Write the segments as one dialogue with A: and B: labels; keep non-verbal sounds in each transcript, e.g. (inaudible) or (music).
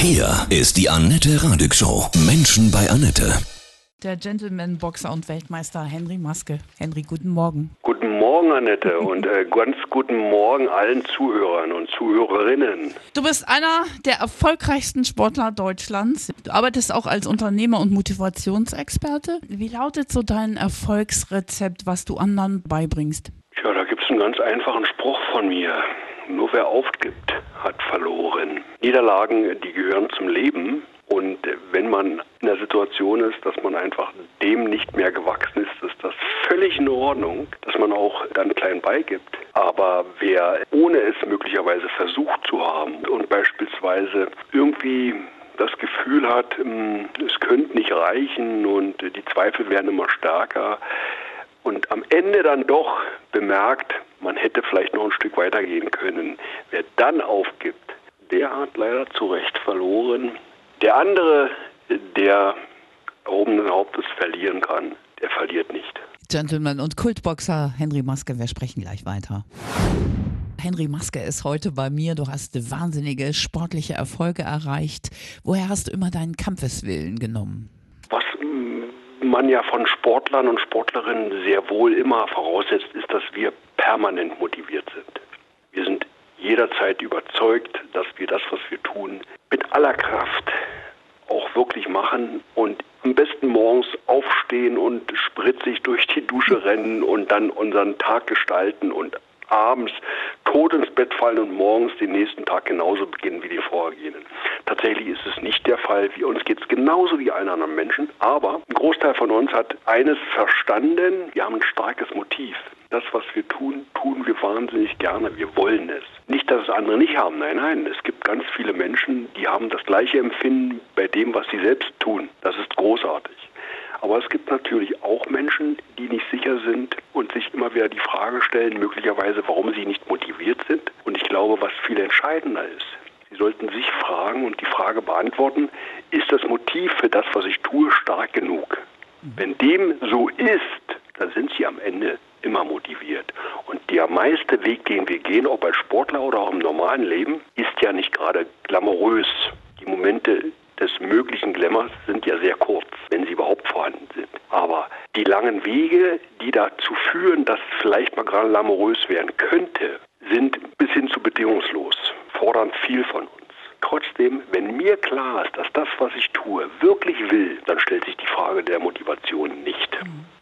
A: Hier ist die Annette Radig Show. Menschen bei Annette.
B: Der Gentleman-Boxer und Weltmeister Henry Maske. Henry, guten Morgen.
C: Guten Morgen, Annette, und äh, ganz guten Morgen allen Zuhörern und Zuhörerinnen.
B: Du bist einer der erfolgreichsten Sportler Deutschlands. Du arbeitest auch als Unternehmer und Motivationsexperte. Wie lautet so dein Erfolgsrezept, was du anderen beibringst?
C: Ja, da gibt es einen ganz einfachen Spruch von mir. Nur wer aufgibt, hat verloren. Niederlagen, die gehören zum Leben. Und wenn man in der Situation ist, dass man einfach dem nicht mehr gewachsen ist, ist das völlig in Ordnung, dass man auch dann klein beigibt. Aber wer ohne es möglicherweise versucht zu haben und beispielsweise irgendwie das Gefühl hat, hm, es könnte nicht reichen und die Zweifel werden immer stärker und am Ende dann doch bemerkt, man hätte vielleicht noch ein Stück weitergehen können. Wer dann aufgibt, der hat leider zu Recht verloren. Der andere, der erhobenen Hauptes verlieren kann, der verliert nicht.
B: Gentleman und Kultboxer Henry Maske, wir sprechen gleich weiter. Henry Maske ist heute bei mir. Du hast wahnsinnige sportliche Erfolge erreicht. Woher hast du immer deinen Kampfeswillen genommen?
C: Was man ja von Sportlern und Sportlerinnen sehr wohl immer voraussetzt, ist, dass wir permanent motiviert sind. Wir sind jederzeit überzeugt, dass wir das, was wir tun, mit aller Kraft auch wirklich machen und am besten morgens aufstehen und spritzig durch die Dusche rennen und dann unseren Tag gestalten und abends tot ins Bett fallen und morgens den nächsten Tag genauso beginnen wie die vorhergehenden. Tatsächlich ist es nicht der Fall. Wie uns geht es genauso wie allen anderen Menschen. Aber ein Großteil von uns hat eines verstanden. Wir haben ein starkes Motiv. Das, was wir tun, tun wir wahnsinnig gerne. Wir wollen es. Nicht, dass es andere nicht haben. Nein, nein. Es gibt ganz viele Menschen, die haben das gleiche Empfinden bei dem, was sie selbst tun. Das ist großartig. Aber es gibt natürlich auch Menschen, die nicht sicher sind und sich immer wieder die Frage stellen, möglicherweise, warum sie nicht motiviert sind. Und ich glaube, was viel entscheidender ist, sie sollten sich fragen und die Frage beantworten, ist das Motiv für das, was ich tue, stark genug? Wenn dem so ist, dann sind sie am Ende immer motiviert. Und der meiste Weg, den wir gehen, ob als Sportler oder auch im normalen Leben, ist ja nicht gerade glamourös. Die Momente des möglichen Glamours sind ja sehr kurz, wenn sie überhaupt vorhanden sind. Aber die langen Wege, die dazu führen, dass es vielleicht mal gerade glamourös werden könnte, sind bis hin zu bedingungslos, fordern viel von uns. Trotzdem, wenn mir klar ist, dass das, was ich tue, wirklich will, dann stellt sich die Frage der Motivation nicht.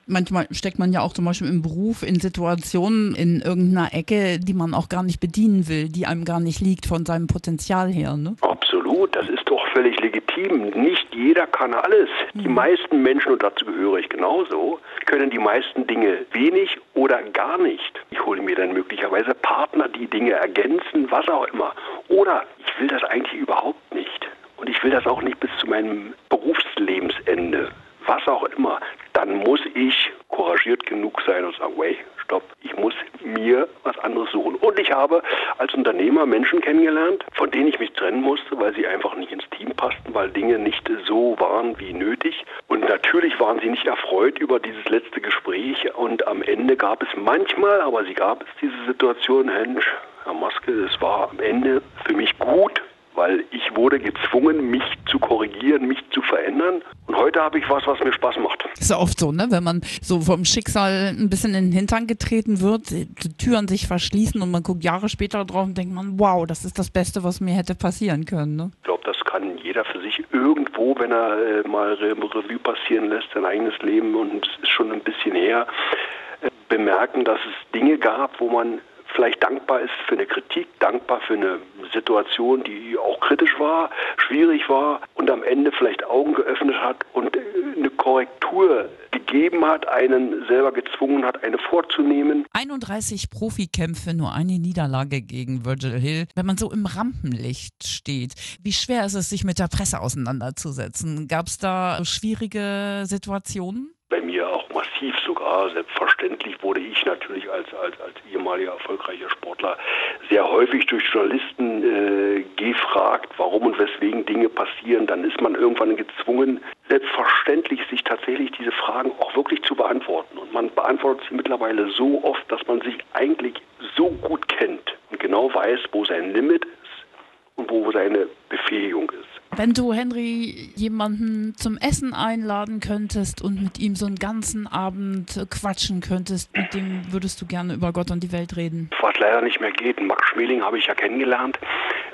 B: Manchmal steckt man ja auch zum Beispiel im Beruf in Situationen in irgendeiner Ecke, die man auch gar nicht bedienen will, die einem gar nicht liegt von seinem Potenzial her. Ne?
C: Absolut, das ist völlig legitim. Nicht jeder kann alles. Die meisten Menschen, und dazu gehöre ich genauso, können die meisten Dinge wenig oder gar nicht. Ich hole mir dann möglicherweise Partner, die Dinge ergänzen, was auch immer. Oder ich will das eigentlich überhaupt nicht. Und ich will das auch nicht bis zu meinem Berufslebensende. Was auch immer. Dann muss ich couragiert genug sein und sagen, wait, stopp, ich muss mir anderes suchen. Und ich habe als Unternehmer Menschen kennengelernt, von denen ich mich trennen musste, weil sie einfach nicht ins Team passten, weil Dinge nicht so waren wie nötig. Und natürlich waren sie nicht erfreut über dieses letzte Gespräch. Und am Ende gab es manchmal, aber sie gab es diese Situation, Mensch, Herr Maske, es war am Ende für mich gut, weil ich wurde gezwungen, mich zu korrigieren, mich zu verändern. Und heute habe ich was, was mir Spaß macht.
B: Ist ja oft so, ne? wenn man so vom Schicksal ein bisschen in den Hintern getreten wird, die Türen sich verschließen und man guckt Jahre später drauf und denkt man, wow, das ist das Beste, was mir hätte passieren können. Ne?
C: Ich glaube, das kann jeder für sich irgendwo, wenn er äh, mal Revue passieren lässt, sein eigenes Leben und es ist schon ein bisschen her, äh, bemerken, dass es Dinge gab, wo man vielleicht dankbar ist für eine Kritik, dankbar für eine Situation, die auch kritisch war, schwierig war und am Ende vielleicht Augen geöffnet hat und eine Korrektur gegeben hat, einen selber gezwungen hat, eine vorzunehmen.
B: 31 Profikämpfe, nur eine Niederlage gegen Virgil Hill. Wenn man so im Rampenlicht steht, wie schwer ist es, sich mit der Presse auseinanderzusetzen? Gab es da schwierige Situationen?
C: Bei mir auch massiv sogar. Selbstverständlich wurde ich natürlich als, als, als ehemaliger erfolgreicher Sportler sehr häufig durch Journalisten äh, gefragt, warum und weswegen Dinge passieren. Dann ist man irgendwann gezwungen, selbstverständlich sich tatsächlich diese Fragen auch wirklich zu beantworten. Und man beantwortet sie mittlerweile so oft, dass man sich eigentlich so gut kennt und genau weiß, wo sein Limit ist und wo seine Befähigung ist.
B: Wenn du, Henry, jemanden zum Essen einladen könntest und mit ihm so einen ganzen Abend quatschen könntest, mit dem würdest du gerne über Gott und die Welt reden?
C: Was leider nicht mehr geht. Max Schmeling habe ich ja kennengelernt.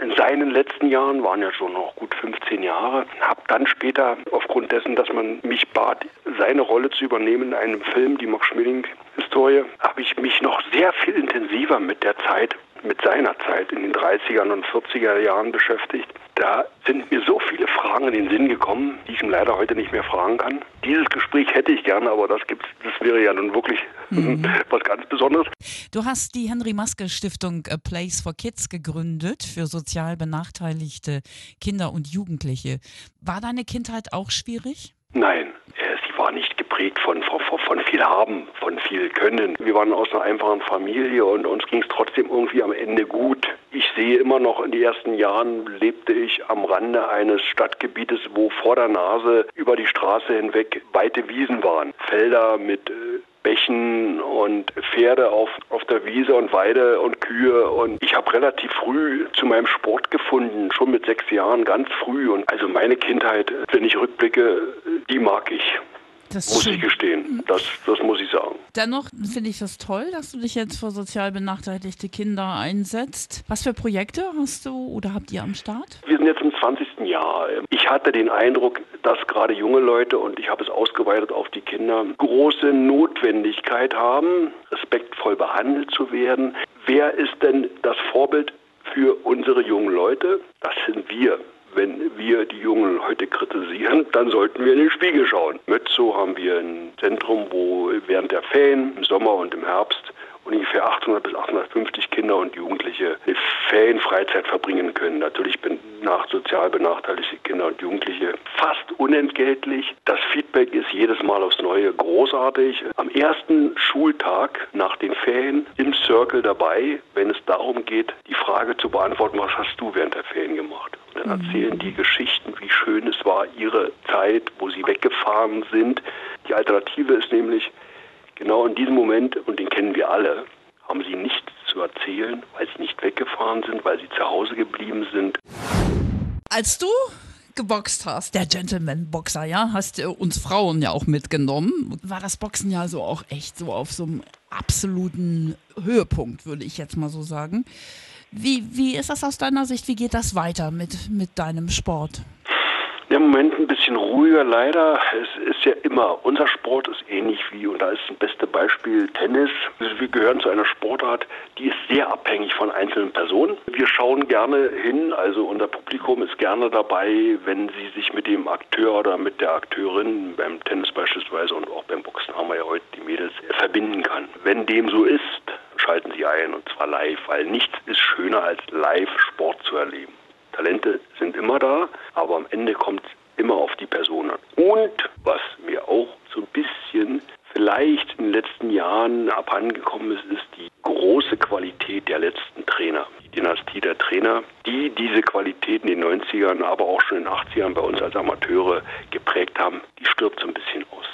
C: In seinen letzten Jahren waren ja schon noch gut 15 Jahre. Habe dann später, aufgrund dessen, dass man mich bat, seine Rolle zu übernehmen in einem Film, die Max Schmeling-Historie, habe ich mich noch sehr viel intensiver mit der Zeit mit seiner Zeit in den 30er und 40er Jahren beschäftigt. Da sind mir so viele Fragen in den Sinn gekommen, die ich ihm leider heute nicht mehr fragen kann. Dieses Gespräch hätte ich gerne, aber das gibt's, das wäre ja nun wirklich (laughs) mhm. was ganz Besonderes.
B: Du hast die Henry Maske Stiftung A Place for Kids gegründet für sozial benachteiligte Kinder und Jugendliche. War deine Kindheit auch schwierig?
C: Nein, sie war nicht geprägt von, von, von viel Haben, von viel Können. Wir waren aus einer einfachen Familie und uns ging es trotzdem irgendwie am Ende gut. Ich sehe immer noch, in den ersten Jahren lebte ich am Rande eines Stadtgebietes, wo vor der Nase über die Straße hinweg weite Wiesen waren. Felder mit äh, Bächen und Pferde auf, auf der Wiese und Weide und Kühe. Und ich habe relativ früh zu meinem Sport gefunden, schon mit sechs Jahren, ganz früh. Und also meine Kindheit, wenn ich rückblicke, die mag ich. Das muss ich gestehen. Das, das muss ich sagen.
B: Dennoch finde ich das toll, dass du dich jetzt für sozial benachteiligte Kinder einsetzt. Was für Projekte hast du oder habt ihr am Start?
C: Wir sind jetzt im 20. Jahr. Ich hatte den Eindruck, dass gerade junge Leute, und ich habe es ausgeweitet auf die Kinder, große Notwendigkeit haben, respektvoll behandelt zu werden. Wer ist denn das Vorbild für unsere jungen Leute? Das sind wir wenn wir die jungen Leute kritisieren, dann sollten wir in den Spiegel schauen. Mötzow haben wir ein Zentrum, wo während der Ferien im Sommer und im Herbst ungefähr 800 bis 850 Kinder und Jugendliche eine Ferienfreizeit verbringen können. Natürlich bin nach sozial benachteiligte Kinder und Jugendliche fast unentgeltlich. Das Feedback ist jedes Mal aufs Neue großartig. Am ersten Schultag nach den Ferien im Circle dabei, wenn es darum geht, die Frage zu beantworten, was hast du während der Ferien gemacht? Dann erzählen die Geschichten, wie schön es war, ihre Zeit, wo sie weggefahren sind. Die Alternative ist nämlich, genau in diesem Moment, und den kennen wir alle, haben sie nichts zu erzählen, weil sie nicht weggefahren sind, weil sie zu Hause geblieben sind.
B: Als du geboxt hast, der Gentleman-Boxer, ja, hast du uns Frauen ja auch mitgenommen, war das Boxen ja so auch echt so auf so einem absoluten Höhepunkt, würde ich jetzt mal so sagen. Wie, wie ist das aus deiner Sicht? Wie geht das weiter mit, mit deinem Sport?
C: Im Moment ein bisschen ruhiger, leider. Es ist ja immer, unser Sport ist ähnlich wie, und da ist das beste Beispiel Tennis. Wir gehören zu einer Sportart, die ist sehr abhängig von einzelnen Personen. Wir schauen gerne hin, also unser Publikum ist gerne dabei, wenn sie sich mit dem Akteur oder mit der Akteurin, beim Tennis beispielsweise und auch beim Boxen haben wir ja heute die Mädels, verbinden kann. Wenn dem so ist, schalten sie ein und zwar live, weil nichts ist schöner als live Sport zu erleben. Talente sind immer da, aber am Ende kommt es immer auf die Person an. Und was mir auch so ein bisschen vielleicht in den letzten Jahren abhandengekommen ist, ist die große Qualität der letzten Trainer. Die Dynastie der Trainer, die diese Qualität in den 90ern, aber auch schon in den 80ern bei uns als Amateure geprägt haben, die stirbt so ein bisschen aus.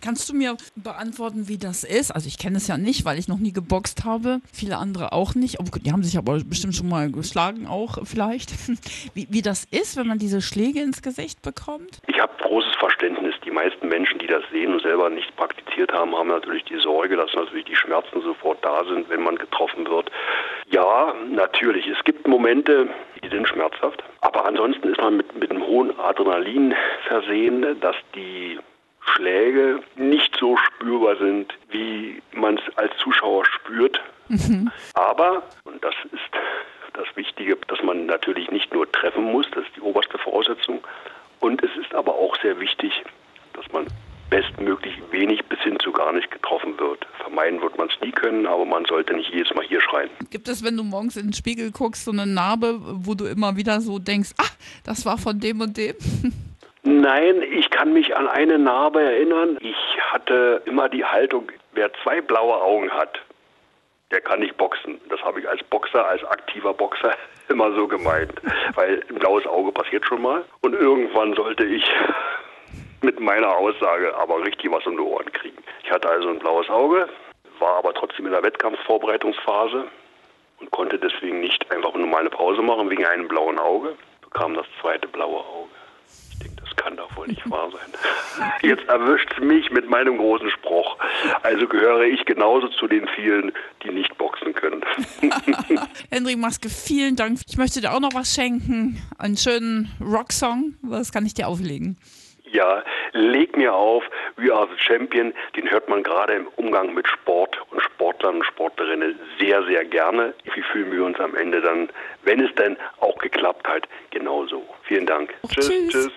B: Kannst du mir beantworten, wie das ist? Also ich kenne es ja nicht, weil ich noch nie geboxt habe. Viele andere auch nicht. Die haben sich aber bestimmt schon mal geschlagen, auch vielleicht. (laughs) Wie, wie das ist, wenn man diese Schläge ins Gesicht bekommt?
C: Ich habe großes Verständnis. Die meisten Menschen, die das sehen und selber nicht praktiziert haben, haben natürlich die Sorge, dass natürlich die Schmerzen sofort da sind, wenn man getroffen wird. Ja, natürlich. Es gibt Momente, die sind schmerzhaft. Aber ansonsten ist man mit, mit einem hohen Adrenalin versehen, dass die Schläge nicht so spürbar sind, wie man es als Zuschauer spürt. Mhm. Aber, und das ist das Wichtige, dass man natürlich nicht nur treffen muss, das ist die oberste Voraussetzung. Und es ist aber auch sehr wichtig, dass man bestmöglich wenig bis hin zu gar nicht getroffen wird. Vermeiden wird man es nie können, aber man sollte nicht jedes Mal hier schreien.
B: Gibt es, wenn du morgens in den Spiegel guckst, so eine Narbe, wo du immer wieder so denkst, ah, das war von dem und dem? (laughs)
C: Nein, ich kann mich an eine Narbe erinnern. Ich hatte immer die Haltung, wer zwei blaue Augen hat, der kann nicht boxen. Das habe ich als Boxer, als aktiver Boxer (laughs) immer so gemeint. Weil ein blaues Auge passiert schon mal. Und irgendwann sollte ich (laughs) mit meiner Aussage aber richtig was um die Ohren kriegen. Ich hatte also ein blaues Auge, war aber trotzdem in der Wettkampfvorbereitungsphase und konnte deswegen nicht einfach nur mal eine Pause machen wegen einem blauen Auge kam das zweite blaue Auge. Denke, das kann doch wohl nicht wahr sein. (laughs) Jetzt erwischt es mich mit meinem großen Spruch. Also gehöre ich genauso zu den vielen, die nicht boxen können. (laughs) (laughs)
B: Henry Maske, vielen Dank. Ich möchte dir auch noch was schenken. Einen schönen Rocksong. Was kann ich dir auflegen?
C: Ja, leg mir auf, We Are the Champion, den hört man gerade im Umgang mit Sport und Sportlern und Sportlerinnen sehr, sehr gerne. Wie fühlen wir uns am Ende dann, wenn es denn auch geklappt hat, genauso. Vielen Dank.
B: tschüss. tschüss.